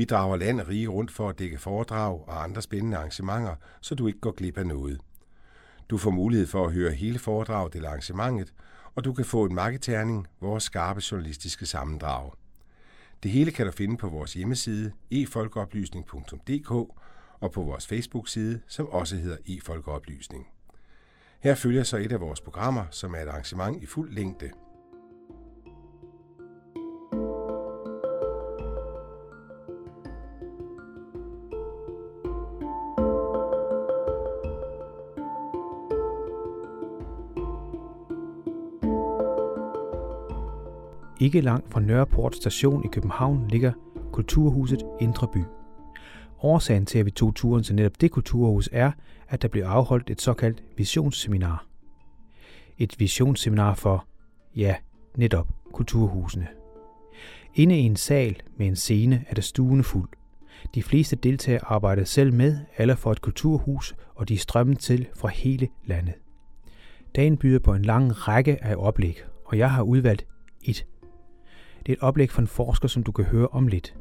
Vi drager land og rige rundt for at dække foredrag og andre spændende arrangementer, så du ikke går glip af noget. Du får mulighed for at høre hele foredraget eller arrangementet, og du kan få en marketerning, vores skarpe journalistiske sammendrag. Det hele kan du finde på vores hjemmeside efolkeoplysning.dk og på vores Facebook-side, som også hedder efolkeoplysning. Her følger så et af vores programmer, som er et arrangement i fuld længde – Ikke langt fra Nørreport station i København ligger Kulturhuset Indre By. Årsagen til, at vi tog turen til netop det kulturhus er, at der blev afholdt et såkaldt visionsseminar. Et visionsseminar for, ja, netop kulturhusene. Inde i en sal med en scene er der stuende fuld. De fleste deltagere arbejder selv med eller for et kulturhus, og de er strømmet til fra hele landet. Dagen byder på en lang række af oplæg, og jeg har udvalgt et det er et oplæg fra en forsker, som du kan høre om lidt.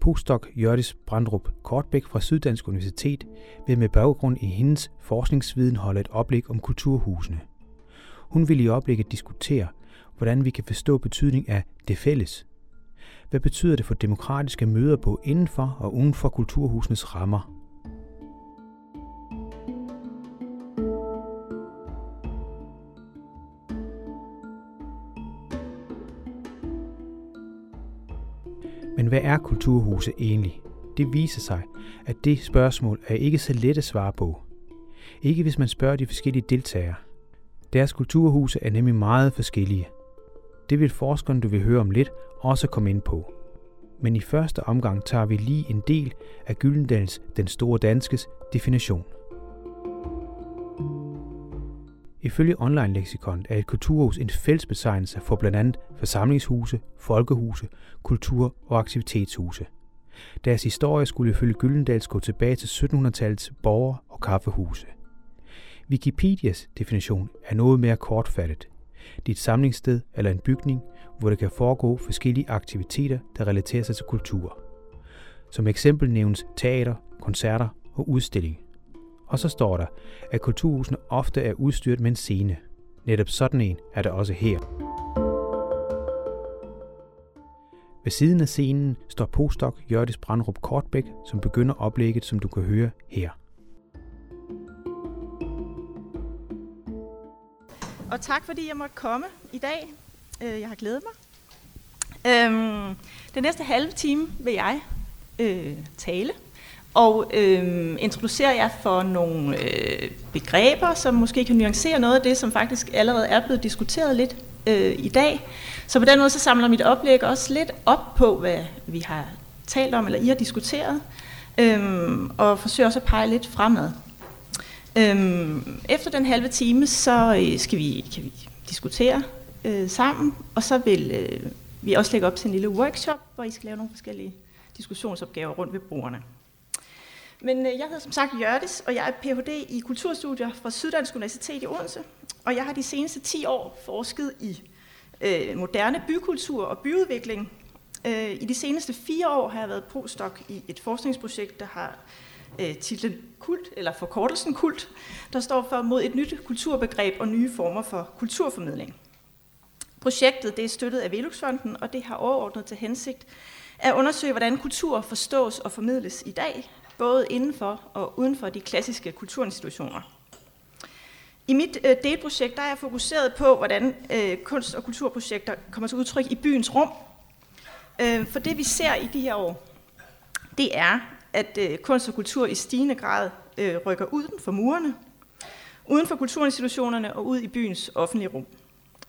Postdoc Jørdis Brandrup Kortbæk fra Syddansk Universitet vil med baggrund i hendes forskningsviden holde et oplæg om kulturhusene. Hun vil i oplægget diskutere, hvordan vi kan forstå betydning af det fælles, hvad betyder det for demokratiske møder på indenfor og uden for kulturhusenes rammer? Men hvad er kulturhuse egentlig? Det viser sig, at det spørgsmål er ikke så let at svare på. Ikke hvis man spørger de forskellige deltagere. Deres kulturhuse er nemlig meget forskellige – det vil forskeren, du vil høre om lidt, også komme ind på. Men i første omgang tager vi lige en del af Gyldendals Den Store Danskes definition. Ifølge online leksikon er et kulturhus en fællesbetegnelse for blandt andet forsamlingshuse, folkehuse, kultur- og aktivitetshuse. Deres historie skulle ifølge Gyldendals gå tilbage til 1700-tallets borger- og kaffehuse. Wikipedias definition er noget mere kortfattet. Det er et samlingssted eller en bygning, hvor der kan foregå forskellige aktiviteter, der relaterer sig til kultur. Som eksempel nævnes teater, koncerter og udstilling. Og så står der, at kulturhusene ofte er udstyret med en scene. Netop sådan en er der også her. Ved siden af scenen står postdoc Jørdis Brandrup Kortbæk, som begynder oplægget, som du kan høre her. Og tak fordi jeg måtte komme i dag. Øh, jeg har glædet mig. Øhm, den næste halve time vil jeg øh, tale og øh, introducere jer for nogle øh, begreber, som måske kan nuancere noget af det, som faktisk allerede er blevet diskuteret lidt øh, i dag. Så på den måde så samler mit oplæg også lidt op på, hvad vi har talt om, eller I har diskuteret, øh, og forsøger også at pege lidt fremad. Øhm, efter den halve time, så øh, skal vi, kan vi diskutere øh, sammen, og så vil øh, vi også lægge op til en lille workshop, hvor I skal lave nogle forskellige diskussionsopgaver rundt ved brugerne. Men øh, jeg hedder som sagt Jørdis, og jeg er Ph.D. i kulturstudier fra Syddansk Universitet i Odense, og jeg har de seneste 10 år forsket i øh, moderne bykultur og byudvikling. Øh, I de seneste fire år har jeg været postdoc i et forskningsprojekt, der har øh, Øh, titlen Kult, eller forkortelsen Kult, der står for mod et nyt kulturbegreb og nye former for kulturformidling. Projektet det er støttet af Veluxfonden, og det har overordnet til hensigt at undersøge, hvordan kultur forstås og formidles i dag, både indenfor og uden for de klassiske kulturinstitutioner. I mit øh, delprojekt der er jeg fokuseret på, hvordan øh, kunst- og kulturprojekter kommer til udtryk i byens rum. Øh, for det vi ser i de her år, det er, at øh, kunst og kultur i stigende grad øh, rykker uden for murene, uden for kulturinstitutionerne og ud i byens offentlige rum.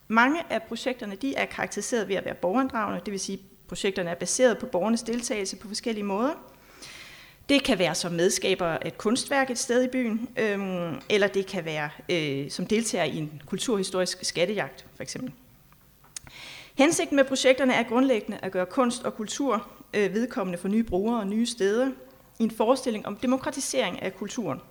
Mange af projekterne de er karakteriseret ved at være borgerinddragende, det vil sige, at projekterne er baseret på borgernes deltagelse på forskellige måder. Det kan være som medskaber af et kunstværk et sted i byen, øhm, eller det kan være øh, som deltager i en kulturhistorisk skattejagt, for eksempel. Hensigten med projekterne er grundlæggende at gøre kunst og kultur øh, vedkommende for nye brugere og nye steder i en forestilling om demokratisering af kulturen.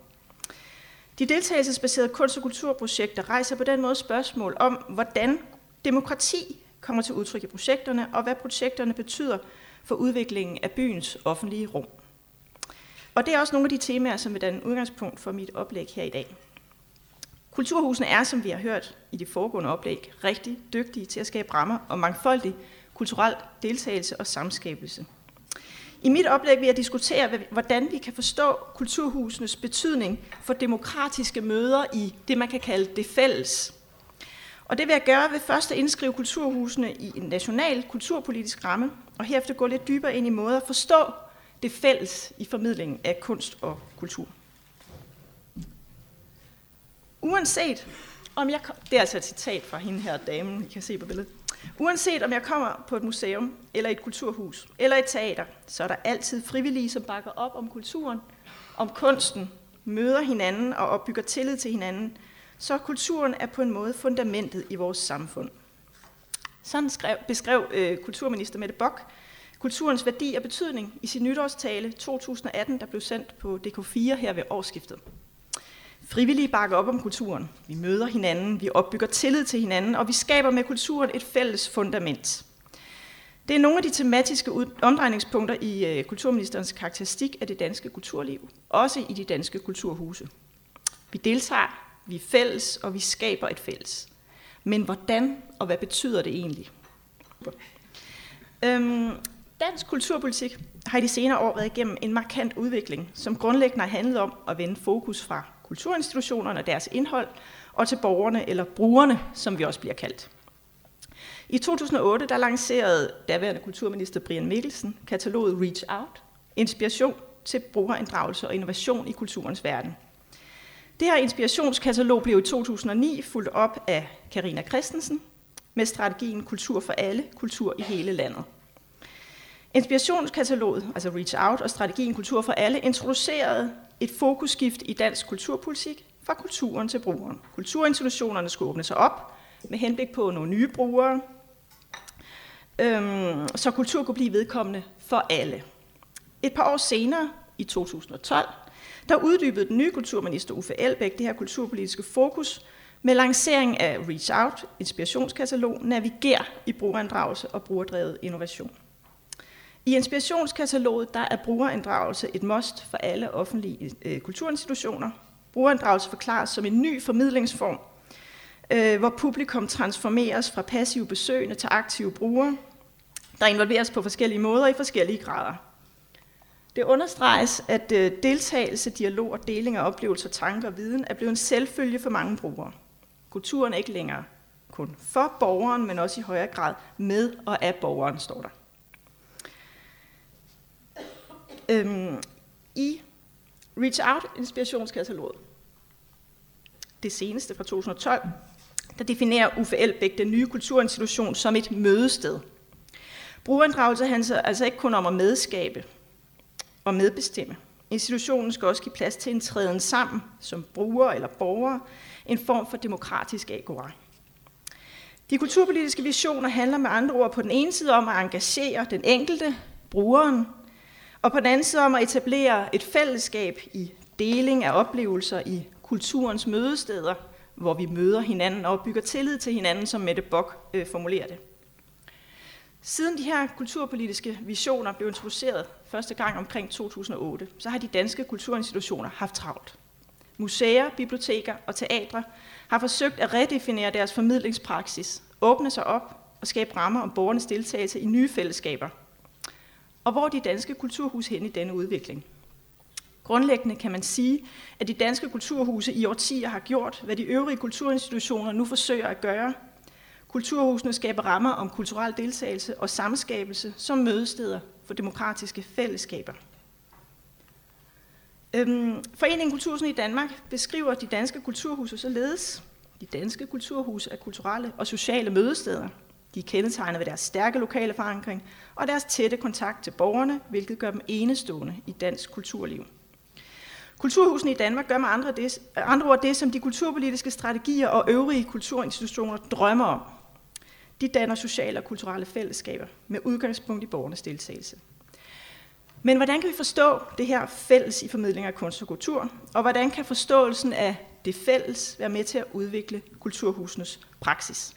De deltagelsesbaserede kunst- og kulturprojekter rejser på den måde spørgsmål om, hvordan demokrati kommer til udtryk i projekterne, og hvad projekterne betyder for udviklingen af byens offentlige rum. Og det er også nogle af de temaer, som vil danne udgangspunkt for mit oplæg her i dag. Kulturhusene er, som vi har hørt i de foregående oplæg, rigtig dygtige til at skabe rammer og mangfoldig kulturel deltagelse og samskabelse. I mit oplæg vil jeg diskutere, hvordan vi kan forstå kulturhusenes betydning for demokratiske møder i det, man kan kalde det fælles. Og det vil jeg gøre ved først at indskrive kulturhusene i en national kulturpolitisk ramme, og herefter gå lidt dybere ind i måder at forstå det fælles i formidlingen af kunst og kultur. Uanset om jeg... Det er altså et citat fra hende her damen, I kan se på billedet. Uanset om jeg kommer på et museum, eller et kulturhus, eller et teater, så er der altid frivillige, som bakker op om kulturen, om kunsten, møder hinanden og opbygger tillid til hinanden, så kulturen er på en måde fundamentet i vores samfund. Sådan skrev, beskrev øh, kulturminister Mette Bock kulturens værdi og betydning i sin nytårstale 2018, der blev sendt på DK4 her ved årsskiftet. Frivillige bakker op om kulturen. Vi møder hinanden, vi opbygger tillid til hinanden, og vi skaber med kulturen et fælles fundament. Det er nogle af de tematiske omdrejningspunkter i øh, kulturministerens karakteristik af det danske kulturliv, også i de danske kulturhuse. Vi deltager, vi er fælles, og vi skaber et fælles. Men hvordan og hvad betyder det egentlig? Øhm, dansk kulturpolitik har i de senere år været igennem en markant udvikling, som grundlæggende har handlet om at vende fokus fra kulturinstitutionerne og deres indhold, og til borgerne eller brugerne, som vi også bliver kaldt. I 2008 der lancerede daværende kulturminister Brian Mikkelsen kataloget Reach Out, inspiration til brugerinddragelse og innovation i kulturens verden. Det her inspirationskatalog blev i 2009 fulgt op af Karina Christensen med strategien Kultur for alle, kultur i hele landet. Inspirationskataloget, altså Reach Out og strategien Kultur for alle, introducerede et fokusskift i dansk kulturpolitik fra kulturen til brugeren. Kulturinstitutionerne skulle åbne sig op med henblik på nogle nye brugere, øhm, så kultur kunne blive vedkommende for alle. Et par år senere, i 2012, der uddybede den nye kulturminister Uffe Elbæk det her kulturpolitiske fokus med lancering af Reach Out, inspirationskatalog, Naviger i brugerinddragelse og brugerdrevet innovation. I inspirationskataloget der er brugerinddragelse et must for alle offentlige øh, kulturinstitutioner. Brugerinddragelse forklares som en ny formidlingsform, øh, hvor publikum transformeres fra passive besøgende til aktive brugere, der involveres på forskellige måder i forskellige grader. Det understreges, at øh, deltagelse, dialog og deling af oplevelser, tanker og viden er blevet en selvfølge for mange brugere. Kulturen er ikke længere kun for borgeren, men også i højere grad med og af borgeren, står der. Øhm, I Reach Out inspirationskataloget, det seneste fra 2012, der definerer Uffe Elbæk den nye kulturinstitution som et mødested. Brugerinddragelse handler altså ikke kun om at medskabe og medbestemme. Institutionen skal også give plads til en træden sammen som bruger eller borger, en form for demokratisk agora. De kulturpolitiske visioner handler med andre ord på den ene side om at engagere den enkelte, brugeren, og på den anden side om at etablere et fællesskab i deling af oplevelser i kulturens mødesteder, hvor vi møder hinanden og bygger tillid til hinanden, som Mette Bock øh, formulerer det. Siden de her kulturpolitiske visioner blev introduceret første gang omkring 2008, så har de danske kulturinstitutioner haft travlt. Museer, biblioteker og teatre har forsøgt at redefinere deres formidlingspraksis, åbne sig op og skabe rammer om borgernes deltagelse i nye fællesskaber – og hvor er de danske kulturhus hen i denne udvikling? Grundlæggende kan man sige, at de danske kulturhuse i årtier har gjort, hvad de øvrige kulturinstitutioner nu forsøger at gøre. Kulturhusene skaber rammer om kulturel deltagelse og samskabelse som mødesteder for demokratiske fællesskaber. Øhm, Foreningen Kultursen i Danmark beskriver de danske kulturhuse således. De danske kulturhuse er kulturelle og sociale mødesteder. De er kendetegnet ved deres stærke lokale forankring og deres tætte kontakt til borgerne, hvilket gør dem enestående i dansk kulturliv. Kulturhusene i Danmark gør med andre, det, andre ord det, som de kulturpolitiske strategier og øvrige kulturinstitutioner drømmer om. De danner sociale og kulturelle fællesskaber med udgangspunkt i borgernes deltagelse. Men hvordan kan vi forstå det her fælles i formidling af kunst og kultur, og hvordan kan forståelsen af det fælles være med til at udvikle kulturhusenes praksis?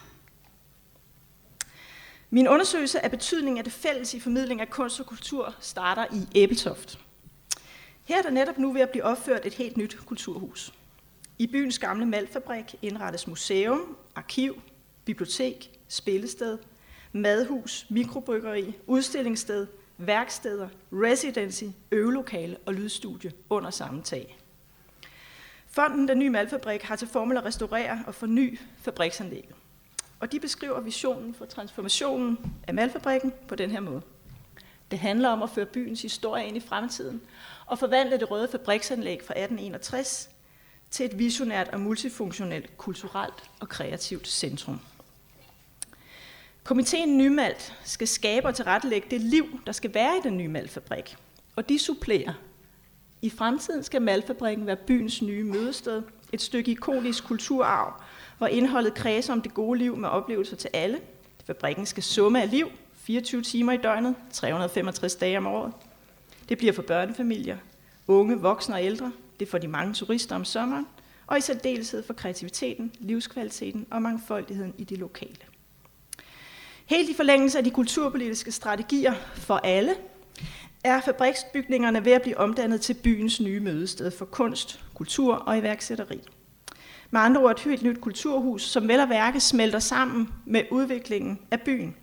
Min undersøgelse af betydningen af det fælles i formidling af kunst og kultur starter i Æbeltoft. Her er der netop nu ved at blive opført et helt nyt kulturhus. I byens gamle malfabrik indrettes museum, arkiv, bibliotek, spillested, madhus, mikrobryggeri, udstillingssted, værksteder, residency, øvelokale og lydstudie under samme tag. Fonden Den Nye Malfabrik har til formål at restaurere og forny fabriksanlægget. Og de beskriver visionen for transformationen af Malfabrikken på den her måde. Det handler om at føre byens historie ind i fremtiden og forvandle det røde fabriksanlæg fra 1861 til et visionært og multifunktionelt kulturelt og kreativt centrum. Komiteen Nymalt skal skabe og tilrettelægge det liv, der skal være i den nye malfabrik. Og de supplerer. I fremtiden skal malfabrikken være byens nye mødested, et stykke ikonisk kulturarv, hvor indholdet kredser om det gode liv med oplevelser til alle. Fabrikken skal summe af liv, 24 timer i døgnet, 365 dage om året. Det bliver for børnefamilier, unge, voksne og ældre. Det er for de mange turister om sommeren, og i særdeleshed for kreativiteten, livskvaliteten og mangfoldigheden i det lokale. Helt i forlængelse af de kulturpolitiske strategier for alle, er fabriksbygningerne ved at blive omdannet til byens nye mødested for kunst, kultur og iværksætteri. Med andre ord et helt nyt kulturhus, som vel og værke smelter sammen med udviklingen af byen.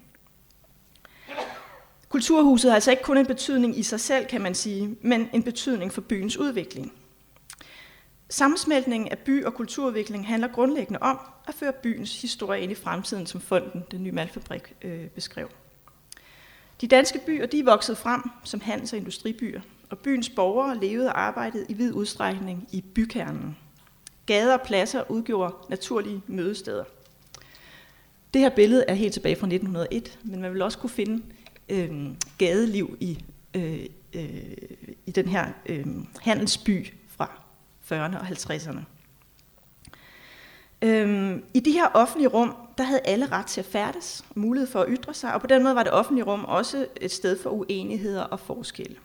Kulturhuset har altså ikke kun en betydning i sig selv, kan man sige, men en betydning for byens udvikling. Sammensmeltningen af by- og kulturudvikling handler grundlæggende om at føre byens historie ind i fremtiden, som fonden, den nye malfabrik, øh, beskrev. De danske byer de er vokset frem som handels- og industribyer, og byens borgere levede og arbejdede i vid udstrækning i bykernen. Gader og pladser udgjorde naturlige mødesteder. Det her billede er helt tilbage fra 1901, men man vil også kunne finde øh, gadeliv i, øh, øh, i den her øh, handelsby fra 40'erne og 50'erne. Øhm, I de her offentlige rum, der havde alle ret til at færdes, mulighed for at ytre sig, og på den måde var det offentlige rum også et sted for uenigheder og forskelle.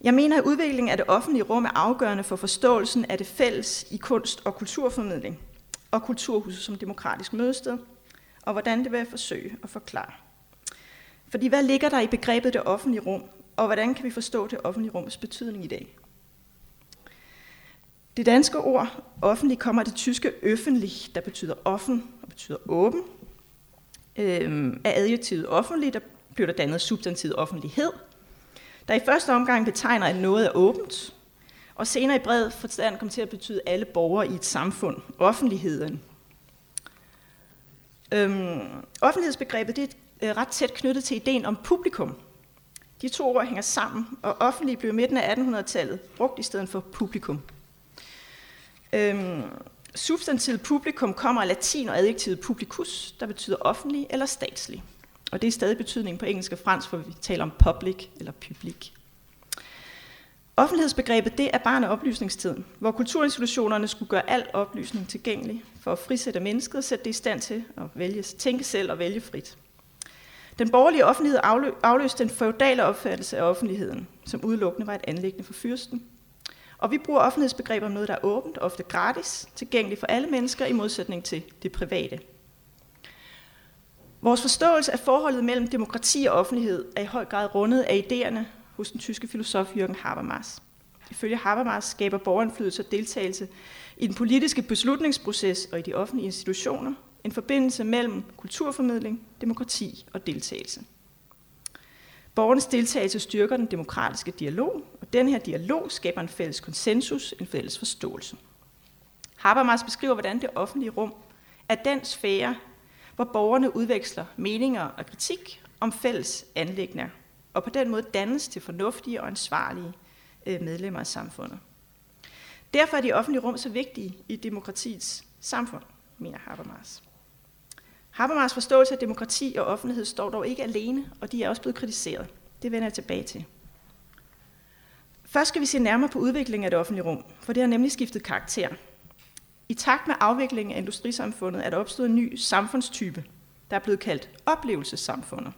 Jeg mener, at udviklingen af det offentlige rum er afgørende for forståelsen af det fælles i kunst- og kulturformidling, og kulturhuset som demokratisk mødested, og hvordan det vil forsøge at forklare. Fordi hvad ligger der i begrebet det offentlige rum, og hvordan kan vi forstå det offentlige rums betydning i dag? Det danske ord offentlig kommer af det tyske öffentlich, der betyder offen og betyder åben. Øhm, af adjektivet offentlig, der bliver der dannet substantivet offentlighed, der i første omgang betegner, at noget er åbent, og senere i bred forstand kommer til at betyde alle borgere i et samfund, offentligheden. Øhm, offentlighedsbegrebet det er øh, ret tæt knyttet til ideen om publikum. De to ord hænger sammen, og offentlig blev i midten af 1800-tallet brugt i stedet for publikum. Øhm, substantivet publikum kommer af latin og adjektivet publicus, der betyder offentlig eller statslig. Og det er stadig betydningen på engelsk og fransk, hvor vi taler om public eller publik. Offentlighedsbegrebet det er barn af oplysningstiden, hvor kulturinstitutionerne skulle gøre al oplysning tilgængelig for at frisætte mennesket og sætte det i stand til at vælge, tænke selv og vælge frit. Den borgerlige offentlighed afløste den feudale opfattelse af offentligheden, som udelukkende var et anlæggende for fyrsten, og vi bruger offentlighedsbegreber om noget, der er åbent, ofte gratis, tilgængeligt for alle mennesker i modsætning til det private. Vores forståelse af forholdet mellem demokrati og offentlighed er i høj grad rundet af idéerne hos den tyske filosof Jürgen Habermas. Ifølge Habermas skaber borgerindflydelse og deltagelse i den politiske beslutningsproces og i de offentlige institutioner en forbindelse mellem kulturformidling, demokrati og deltagelse. Borgernes deltagelse styrker den demokratiske dialog, og den her dialog skaber en fælles konsensus, en fælles forståelse. Habermas beskriver, hvordan det offentlige rum er den sfære, hvor borgerne udveksler meninger og kritik om fælles anlægner, og på den måde dannes til fornuftige og ansvarlige øh, medlemmer af samfundet. Derfor er de offentlige rum så vigtige i demokratiets samfund, mener Habermas. Habermas forståelse af demokrati og offentlighed står dog ikke alene, og de er også blevet kritiseret. Det vender jeg tilbage til. Først skal vi se nærmere på udviklingen af det offentlige rum, for det har nemlig skiftet karakter. I takt med afviklingen af industrisamfundet er der opstået en ny samfundstype, der er blevet kaldt oplevelsessamfundet.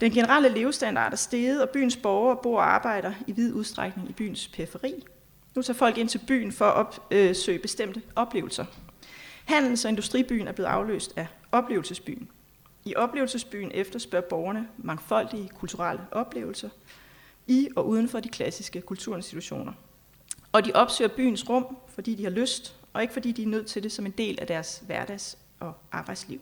Den generelle levestandard er steget, og byens borgere bor og arbejder i vid udstrækning i byens periferi. Nu tager folk ind til byen for at opsøge bestemte oplevelser. Handels- og industribyen er blevet afløst af oplevelsesbyen. I oplevelsesbyen efterspørger borgerne mangfoldige kulturelle oplevelser i og uden for de klassiske kulturinstitutioner. Og de opsøger byens rum, fordi de har lyst, og ikke fordi de er nødt til det som en del af deres hverdags- og arbejdsliv.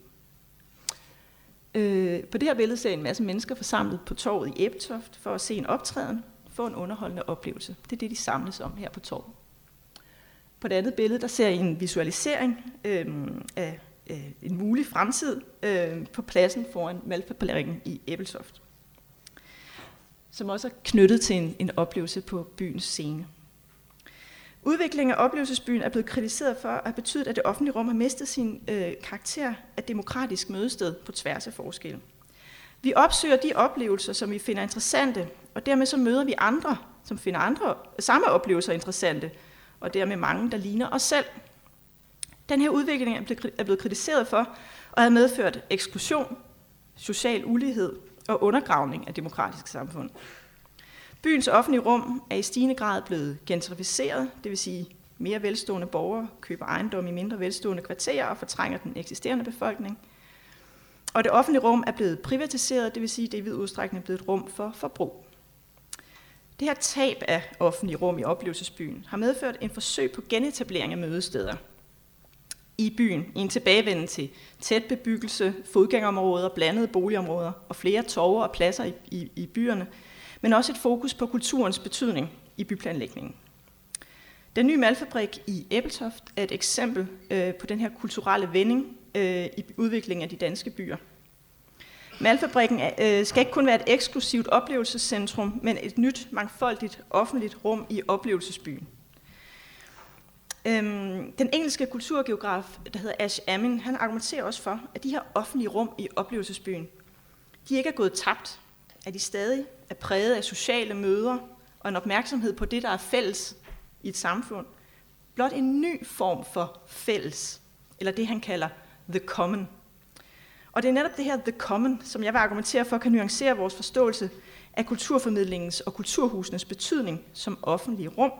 Øh, på det her billede ser en masse mennesker forsamlet på torvet i Ebetoft for at se en optræden, få en underholdende oplevelse. Det er det, de samles om her på torvet. På det andet billede, der ser I en visualisering øh, af øh, en mulig fremtid øh, på pladsen foran Malfabrikken i Ebeltoft, som også er knyttet til en, en oplevelse på byens scene. Udviklingen af oplevelsesbyen er blevet kritiseret for at have betydet, at det offentlige rum har mistet sin øh, karakter af demokratisk mødested på tværs af forskelle. Vi opsøger de oplevelser, som vi finder interessante, og dermed så møder vi andre, som finder andre samme oplevelser interessante, og dermed mange, der ligner os selv. Den her udvikling er blevet kritiseret for at have medført eksklusion, social ulighed og undergravning af demokratisk samfund. Byens offentlige rum er i stigende grad blevet gentrificeret, det vil sige mere velstående borgere køber ejendom i mindre velstående kvarterer og fortrænger den eksisterende befolkning. Og det offentlige rum er blevet privatiseret, det vil sige, at det i vid udstrækning er blevet et rum for forbrug. Det her tab af offentlige rum i oplevelsesbyen har medført en forsøg på genetablering af mødesteder i byen i en tilbagevenden til tæt bebyggelse, fodgængerområder, blandede boligområder og flere torve og pladser i, i, i byerne, men også et fokus på kulturens betydning i byplanlægningen. Den nye malfabrik i Æbeltoft er et eksempel øh, på den her kulturelle vending øh, i udviklingen af de danske byer. Malfabrikken øh, skal ikke kun være et eksklusivt oplevelsescentrum, men et nyt, mangfoldigt offentligt rum i oplevelsesbyen. Øhm, den engelske kulturgeograf, der hedder Ash Amin, han argumenterer også for, at de her offentlige rum i oplevelsesbyen, de ikke er gået tabt, at de stadig er præget af sociale møder og en opmærksomhed på det, der er fælles i et samfund. Blot en ny form for fælles, eller det han kalder the common. Og det er netop det her the common, som jeg vil argumentere for, kan nuancere vores forståelse af kulturformidlingens og kulturhusenes betydning som offentlige rum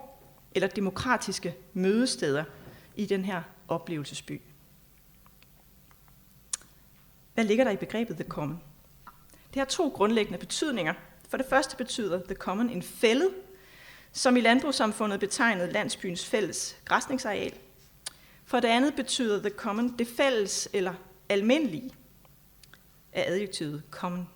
eller demokratiske mødesteder i den her oplevelsesby. Hvad ligger der i begrebet the common? Det har to grundlæggende betydninger. For det første betyder the common en fælde, som i landbrugssamfundet betegnede landsbyens fælles græsningsareal. For det andet betyder the common det fælles eller almindelige af adjektivet common.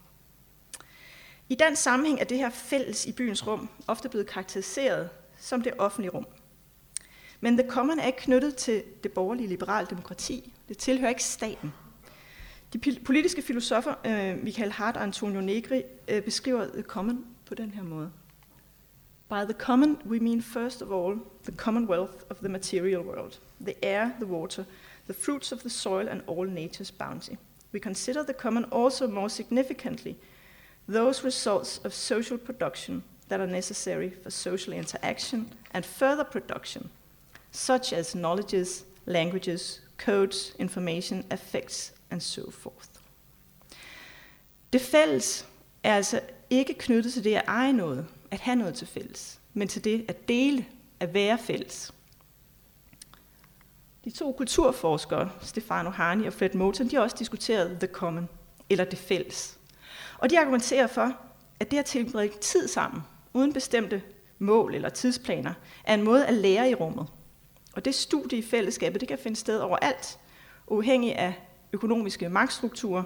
I den sammenhæng er det her fælles i byens rum ofte blevet karakteriseret som det offentlige rum. Men the common er ikke knyttet til det borgerlige liberale demokrati. Det tilhører ikke staten. De politiske filosofer, øh, Michael Hart og Antonio Negri, øh, beskriver the common på den her måde. By the common, we mean first of all the commonwealth of the material world, the air, the water, the fruits of the soil, and all nature's bounty. We consider the common also more significantly those results of social production that are necessary for social interaction and further production, such as knowledges, languages, codes, information, effects, and so forth. Det fælles er altså ikke knyttet til det at eje noget, at have noget til fælles, men til det at dele, at være fælles. De to kulturforskere, Stefano Harni og Fred Moulton, de har også diskuteret the common, eller det fælles. Og de argumenterer for, at det at tilbringe tid sammen, uden bestemte mål eller tidsplaner, er en måde at lære i rummet. Og det studie i fællesskabet, det kan finde sted overalt, uafhængig af økonomiske magtstrukturer.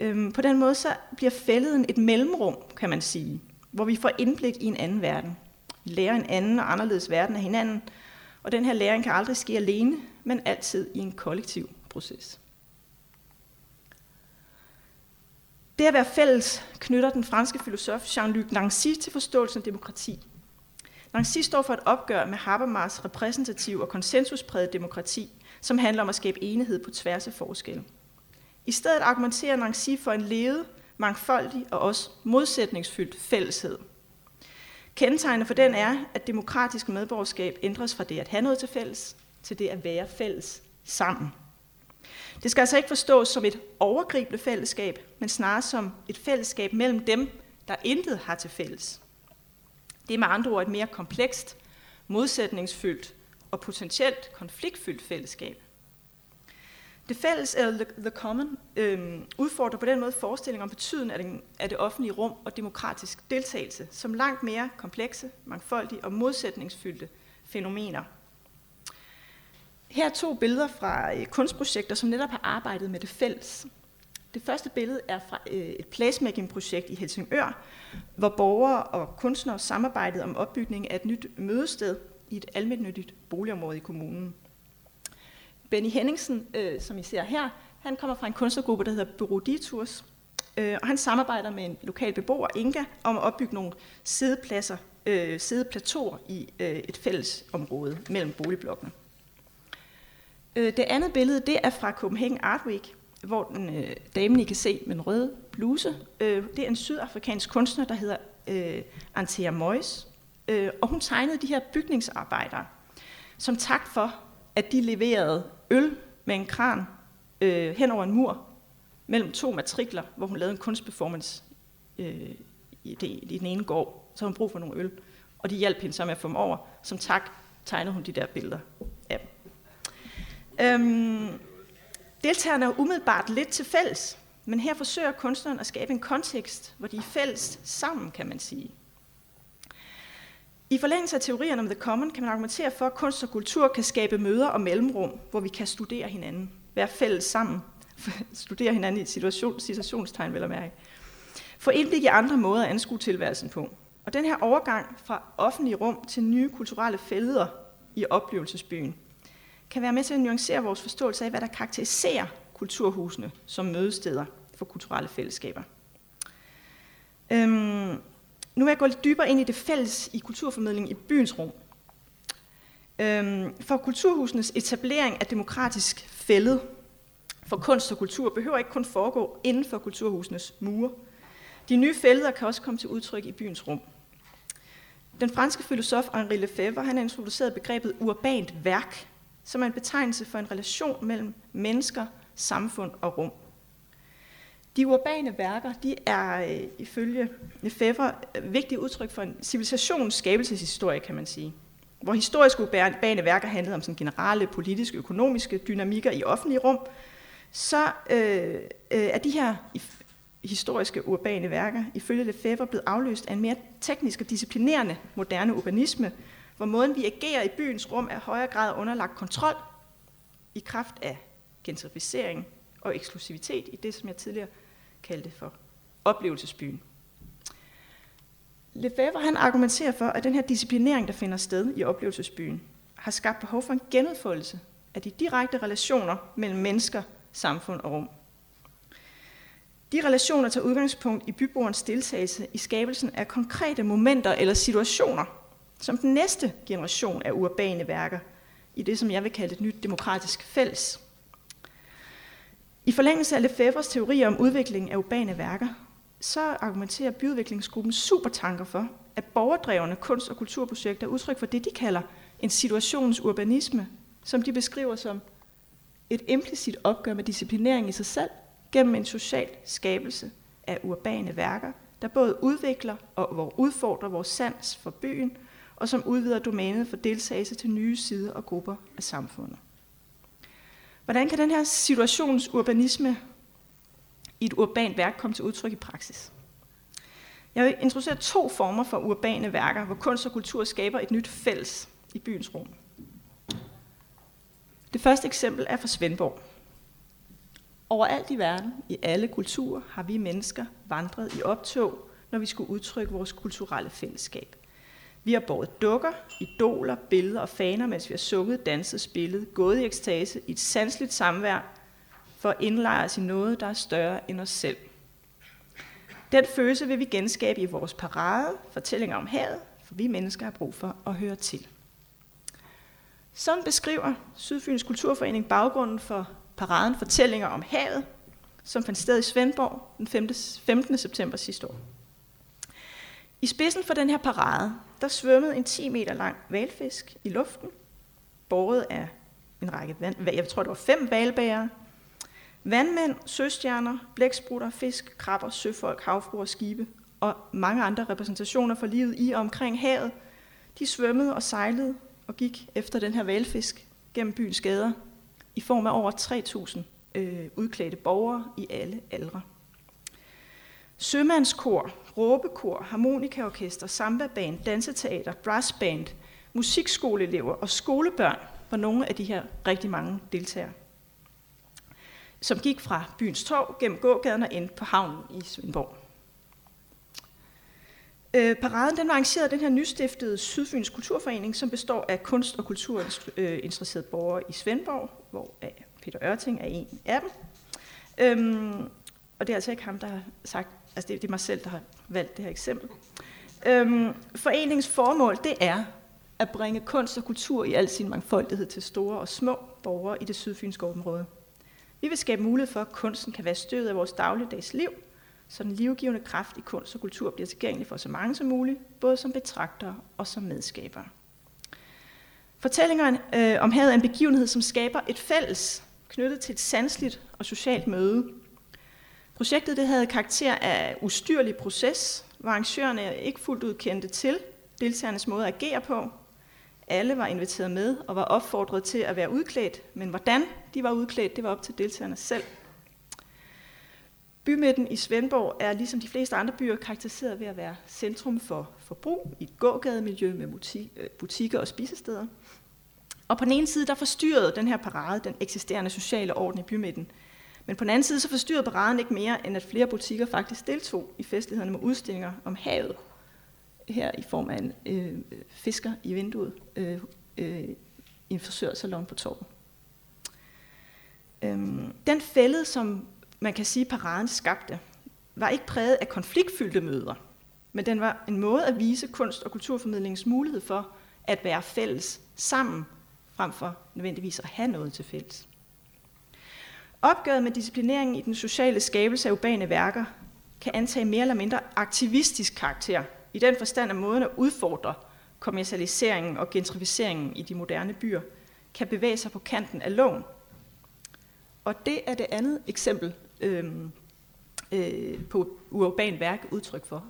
Øhm, på den måde så bliver fælleden et mellemrum, kan man sige, hvor vi får indblik i en anden verden. Vi lærer en anden og anderledes verden af hinanden, og den her læring kan aldrig ske alene, men altid i en kollektiv proces. Det at være fælles knytter den franske filosof Jean-Luc Nancy til forståelsen af demokrati Nancy står for et opgør med Habermas repræsentativ og konsensuspræget demokrati, som handler om at skabe enighed på tværs af forskelle. I stedet argumenterer Nancy for en levet, mangfoldig og også modsætningsfyldt fælleshed. Kendetegnet for den er, at demokratisk medborgerskab ændres fra det at have noget til fælles, til det at være fælles sammen. Det skal altså ikke forstås som et overgribende fællesskab, men snarere som et fællesskab mellem dem, der intet har til fælles. Det er med andre ord et mere komplekst, modsætningsfyldt og potentielt konfliktfyldt fællesskab. Det fælles, eller the, the common, øhm, udfordrer på den måde forestillingen om betydningen af, den, af det offentlige rum og demokratisk deltagelse som langt mere komplekse, mangfoldige og modsætningsfyldte fænomener. Her er to billeder fra øh, kunstprojekter, som netop har arbejdet med det fælles. Det første billede er fra øh, et placemaking-projekt i Helsingør, hvor borgere og kunstnere samarbejdede om opbygning af et nyt mødested i et almindeligt boligområde i kommunen. Benny Henningsen, øh, som I ser her, han kommer fra en kunstnergruppe, der hedder Bureau Detours, øh, og han samarbejder med en lokal beboer, Inga, om at opbygge nogle sædepladser, øh, sædeplateauer i øh, et fælles område mellem boligblokkene. Øh, det andet billede, det er fra Copenhagen Art Week, hvor den øh, damen, I kan se med den røde bluse, øh, det er en sydafrikansk kunstner, der hedder øh, Antea Moyes, øh, og hun tegnede de her bygningsarbejdere som tak for, at de leverede øl med en kran øh, hen over en mur mellem to matrikler, hvor hun lavede en kunstperformance øh, i, det, i den ene gård. Så hun brug for nogle øl, og de hjalp hende så med at få dem over. Som tak tegnede hun de der billeder af dem. Øhm, deltagerne er umiddelbart lidt til fælles, men her forsøger kunstneren at skabe en kontekst, hvor de er fælles sammen, kan man sige. I forlængelse af teorierne om The Common kan man argumentere for, at kunst og kultur kan skabe møder og mellemrum, hvor vi kan studere hinanden, være fælles sammen, studere hinanden i situation, situationstegn, vel at mærke. Få indblik i andre måder at anskue tilværelsen på. Og den her overgang fra offentlige rum til nye kulturelle fælder i oplevelsesbyen, kan være med til at nuancere vores forståelse af, hvad der karakteriserer kulturhusene som mødesteder for kulturelle fællesskaber. Øhm, nu vil jeg gå lidt dybere ind i det fælles i kulturformidling i byens rum. Øhm, for kulturhusenes etablering af demokratisk fældet for kunst og kultur behøver ikke kun foregå inden for kulturhusenes mure. De nye fælder kan også komme til udtryk i byens rum. Den franske filosof Henri Lefebvre han har introduceret begrebet urbant værk, som er en betegnelse for en relation mellem mennesker, samfund og rum. De urbane værker de er øh, ifølge Lefebvre øh, vigtige udtryk for en civilisations skabelseshistorie, kan man sige. Hvor historiske urbane værker handlede om sådan generelle politiske, økonomiske dynamikker i offentlige rum, så øh, øh, er de her historiske urbane værker ifølge Lefebvre blevet afløst af en mere teknisk og disciplinerende moderne urbanisme, hvor måden vi agerer i byens rum er i højere grad underlagt kontrol i kraft af gentrificering og eksklusivitet i det, som jeg tidligere kaldte for oplevelsesbyen. Lefebvre han argumenterer for, at den her disciplinering, der finder sted i oplevelsesbyen, har skabt behov for en genudfoldelse af de direkte relationer mellem mennesker, samfund og rum. De relationer tager udgangspunkt i byboernes deltagelse i skabelsen af konkrete momenter eller situationer, som den næste generation af urbane værker i det, som jeg vil kalde et nyt demokratisk fælles. I forlængelse af Lefebvres teorier om udvikling af urbane værker, så argumenterer byudviklingsgruppen supertanker for, at borgerdrevne kunst- og kulturprojekter er udtryk for det, de kalder en situationsurbanisme, som de beskriver som et implicit opgør med disciplinering i sig selv gennem en social skabelse af urbane værker, der både udvikler og udfordrer vores sans for byen, og som udvider domænet for deltagelse til nye sider og grupper af samfundet. Hvordan kan den her situationsurbanisme i et urbant værk komme til udtryk i praksis? Jeg vil introducere to former for urbane værker, hvor kunst og kultur skaber et nyt fælles i byens rum. Det første eksempel er fra Svendborg. Overalt i verden, i alle kulturer, har vi mennesker vandret i optog, når vi skulle udtrykke vores kulturelle fællesskab. Vi har båret dukker, idoler, billeder og faner, mens vi har sunget, danset, spillet, gået i ekstase i et sanseligt samvær for at indlejre os i noget, der er større end os selv. Den følelse vil vi genskabe i vores parade, fortællinger om havet, for vi mennesker har brug for at høre til. Sådan beskriver Sydfyns Kulturforening baggrunden for paraden Fortællinger om havet, som fandt sted i Svendborg den 15. september sidste år. I spidsen for den her parade, der svømmede en 10 meter lang valfisk i luften, båret af en række vand, jeg tror det var fem valbærer, vandmænd, søstjerner, blæksprutter, fisk, krabber, søfolk, havfruer, skibe og mange andre repræsentationer for livet i og omkring havet, de svømmede og sejlede og gik efter den her valfisk gennem byens gader i form af over 3.000 øh, udklædte borgere i alle aldre. Sømandskor, råbekor, harmonikaorkester, sambaband, danseteater, brassband, musikskoleelever og skolebørn var nogle af de her rigtig mange deltagere, som gik fra byens torv gennem gågaden og ind på havnen i Svendborg. Øh, paraden den var arrangeret af den her nystiftede Sydfyns Kulturforening, som består af kunst- og kulturinteresserede øh, borgere i Svendborg, hvor Peter Ørting er en af dem. Øhm, og det er altså ikke ham, der har sagt, altså det, det er mig selv, der har valgt det her eksempel. Øhm, foreningens formål, det er at bringe kunst og kultur i al sin mangfoldighed til store og små borgere i det sydfynske område. Vi vil skabe mulighed for, at kunsten kan være stød af vores dagligdags liv, så den livgivende kraft i kunst og kultur bliver tilgængelig for så mange som muligt, både som betragtere og som medskabere. Fortællingerne øh, om havet er en begivenhed, som skaber et fælles, knyttet til et sansligt og socialt møde. Projektet det havde karakter af ustyrlig proces, hvor arrangørerne ikke fuldt ud kendte til deltagernes måde at agere på. Alle var inviteret med og var opfordret til at være udklædt, men hvordan de var udklædt, det var op til deltagerne selv. Bymidten i Svendborg er ligesom de fleste andre byer karakteriseret ved at være centrum for forbrug i et gågademiljø med øh, butikker og spisesteder. Og på den ene side, der forstyrrede den her parade den eksisterende sociale orden i bymidten. Men på den anden side, så forstyrrede paraden ikke mere, end at flere butikker faktisk deltog i festlighederne med udstillinger om havet. Her i form af en øh, fisker i vinduet øh, øh, i en frisørsalon på torvet. Øhm, den fælde, som man kan sige, paraden skabte, var ikke præget af konfliktfyldte møder, men den var en måde at vise kunst- og kulturformidlingens mulighed for at være fælles sammen, frem for nødvendigvis at have noget til fælles. Opgøret med disciplineringen i den sociale skabelse af urbane værker kan antage mere eller mindre aktivistisk karakter, i den forstand at måden at udfordre kommercialiseringen og gentrificeringen i de moderne byer, kan bevæge sig på kanten af loven. Og det er det andet eksempel øh, øh, på urban værk udtryk for,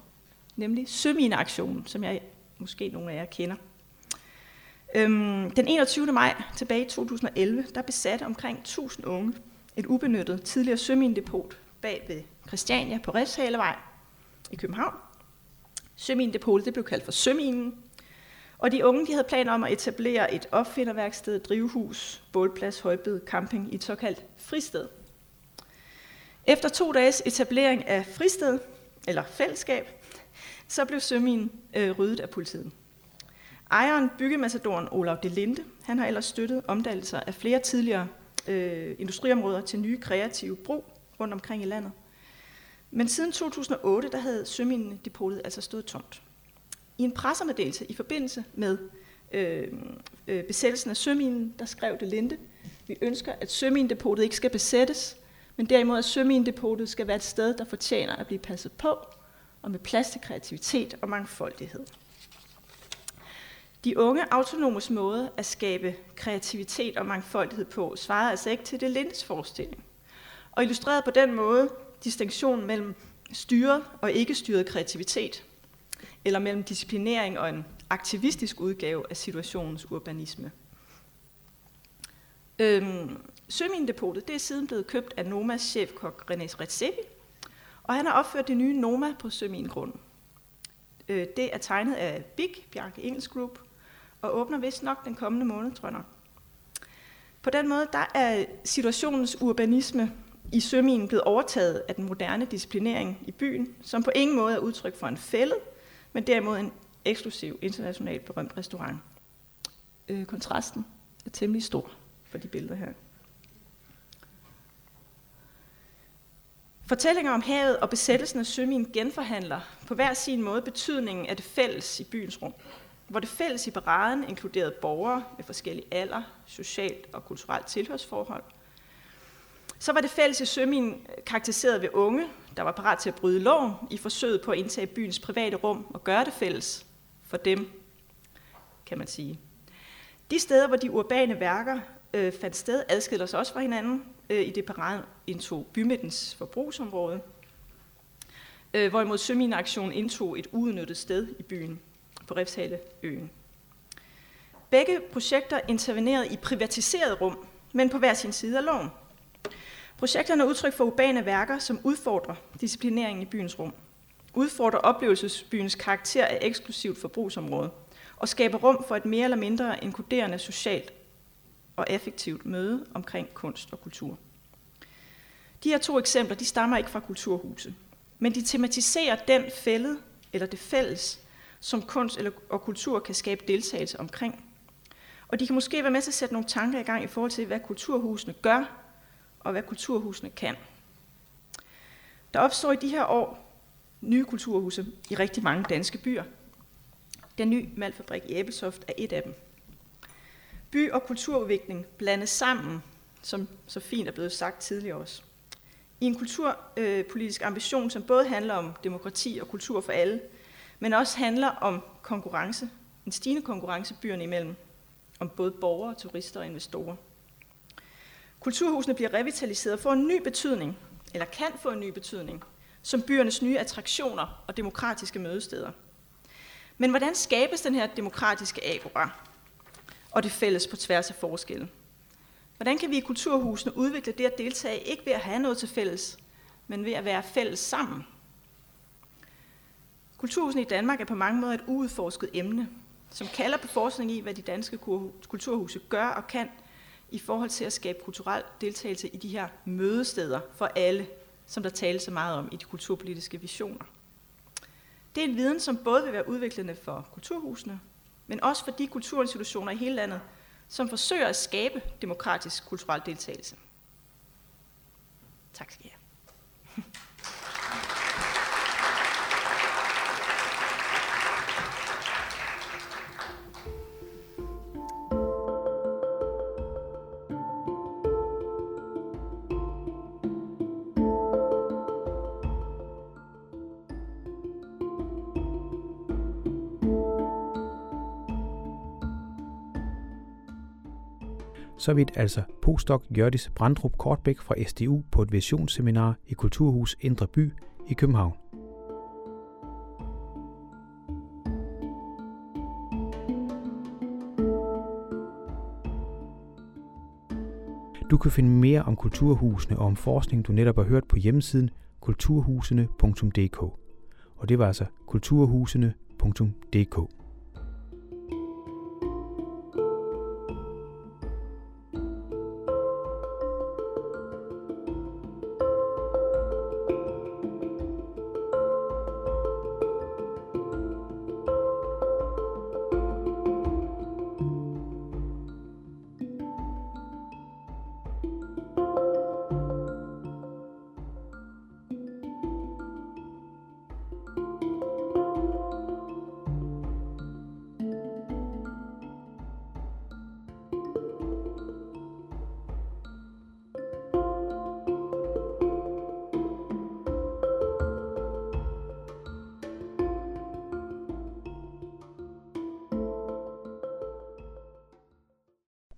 nemlig Sømineaktionen, som jeg måske nogle af jer kender. Øhm, den 21. maj tilbage i 2011, der besatte omkring 1000 unge et ubenyttet tidligere sømindepot bag ved Christiania på Refshalevej i København. Sømindepotet det blev kaldt for Søminen, og de unge de havde planer om at etablere et opfinderværksted, drivhus, bålplads, højbed, camping i et såkaldt fristed. Efter to dages etablering af fristed, eller fællesskab, så blev søminen øh, ryddet af politiet. Ejeren, byggemassadoren Olav Delinde, han har ellers støttet omdannelser af flere tidligere øh, industriområder til nye kreative brug rundt omkring i landet. Men siden 2008, der havde søminedepotet altså stået tomt. I en pressemeddelelse i forbindelse med øh, øh, besættelsen af søminen, der skrev Delinde, vi ønsker, at søminedepotet ikke skal besættes, men derimod at søminedepotet skal være et sted, der fortjener at blive passet på, og med plads til kreativitet og mangfoldighed. De unge autonomes måde at skabe kreativitet og mangfoldighed på svarede altså ikke til det Lindes forestilling. Og illustrerede på den måde distinktionen mellem styret og ikke styret kreativitet, eller mellem disciplinering og en aktivistisk udgave af situationens urbanisme. Øhm, Sømindepotet det er siden blevet købt af Nomas chefkok René Redzepi, og han har opført det nye Noma på Sømingrunden. Øh, det er tegnet af Big, Bjarke Engels Group, og åbner vist nok den kommende måned, tror jeg nok. På den måde der er situationens urbanisme i søminen blevet overtaget af den moderne disciplinering i byen, som på ingen måde er udtryk for en fælde, men derimod en eksklusiv internationalt berømt restaurant. Øh, kontrasten er temmelig stor for de billeder her. Fortællinger om havet og besættelsen af sømin genforhandler på hver sin måde betydningen af det fælles i byens rum. Hvor det fælles i paraden inkluderede borgere med forskellige alder, socialt og kulturelt tilhørsforhold. Så var det fælles i sømin karakteriseret ved unge, der var parat til at bryde loven i forsøget på at indtage byens private rum og gøre det fælles for dem, kan man sige. De steder, hvor de urbane værker øh, fandt sted, adskilte sig også fra hinanden, øh, i det paraden indtog bymidtens forbrugsområde, øh, hvorimod Sømineaktionen indtog et uudnyttet sted i byen på Refshaleøen. Begge projekter intervenerede i privatiseret rum, men på hver sin side af loven. Projekterne er udtryk for urbane værker, som udfordrer disciplineringen i byens rum, udfordrer oplevelsesbyens karakter af eksklusivt forbrugsområde og skaber rum for et mere eller mindre inkluderende socialt og effektivt møde omkring kunst og kultur. De her to eksempler, de stammer ikke fra kulturhuse, men de tematiserer den fælde eller det fælles, som kunst eller, og kultur kan skabe deltagelse omkring. Og de kan måske være med til at sætte nogle tanker i gang i forhold til, hvad kulturhusene gør, og hvad kulturhusene kan. Der opstår i de her år nye kulturhuse i rigtig mange danske byer. Den nye malfabrik i Æbelsoft er et af dem. By- og kulturudvikling blandes sammen, som så fint er blevet sagt tidligere også. I en kulturpolitisk ambition, som både handler om demokrati og kultur for alle, men også handler om konkurrence, en stigende konkurrence byerne imellem, om både borgere, turister og investorer. Kulturhusene bliver revitaliseret og får en ny betydning, eller kan få en ny betydning, som byernes nye attraktioner og demokratiske mødesteder. Men hvordan skabes den her demokratiske agora og det fælles på tværs af forskelle? Hvordan kan vi i kulturhusene udvikle det at deltage, ikke ved at have noget til fælles, men ved at være fælles sammen? Kulturhusene i Danmark er på mange måder et uudforsket emne, som kalder på forskning i, hvad de danske kulturhuse gør og kan i forhold til at skabe kulturel deltagelse i de her mødesteder for alle, som der tales så meget om i de kulturpolitiske visioner. Det er en viden, som både vil være udviklende for kulturhusene, men også for de kulturinstitutioner i hele landet, som forsøger at skabe demokratisk kulturel deltagelse. Tak skal I have. Så vidt altså postdoc Jørdis Brandrup Kortbæk fra SDU på et visionsseminar i Kulturhus Indre By i København. Du kan finde mere om kulturhusene og om forskning, du netop har hørt på hjemmesiden kulturhusene.dk. Og det var altså kulturhusene.dk.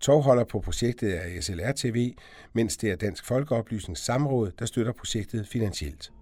Tovholder på projektet er SLR TV, mens det er Dansk Folkeoplysnings Samråd, der støtter projektet finansielt.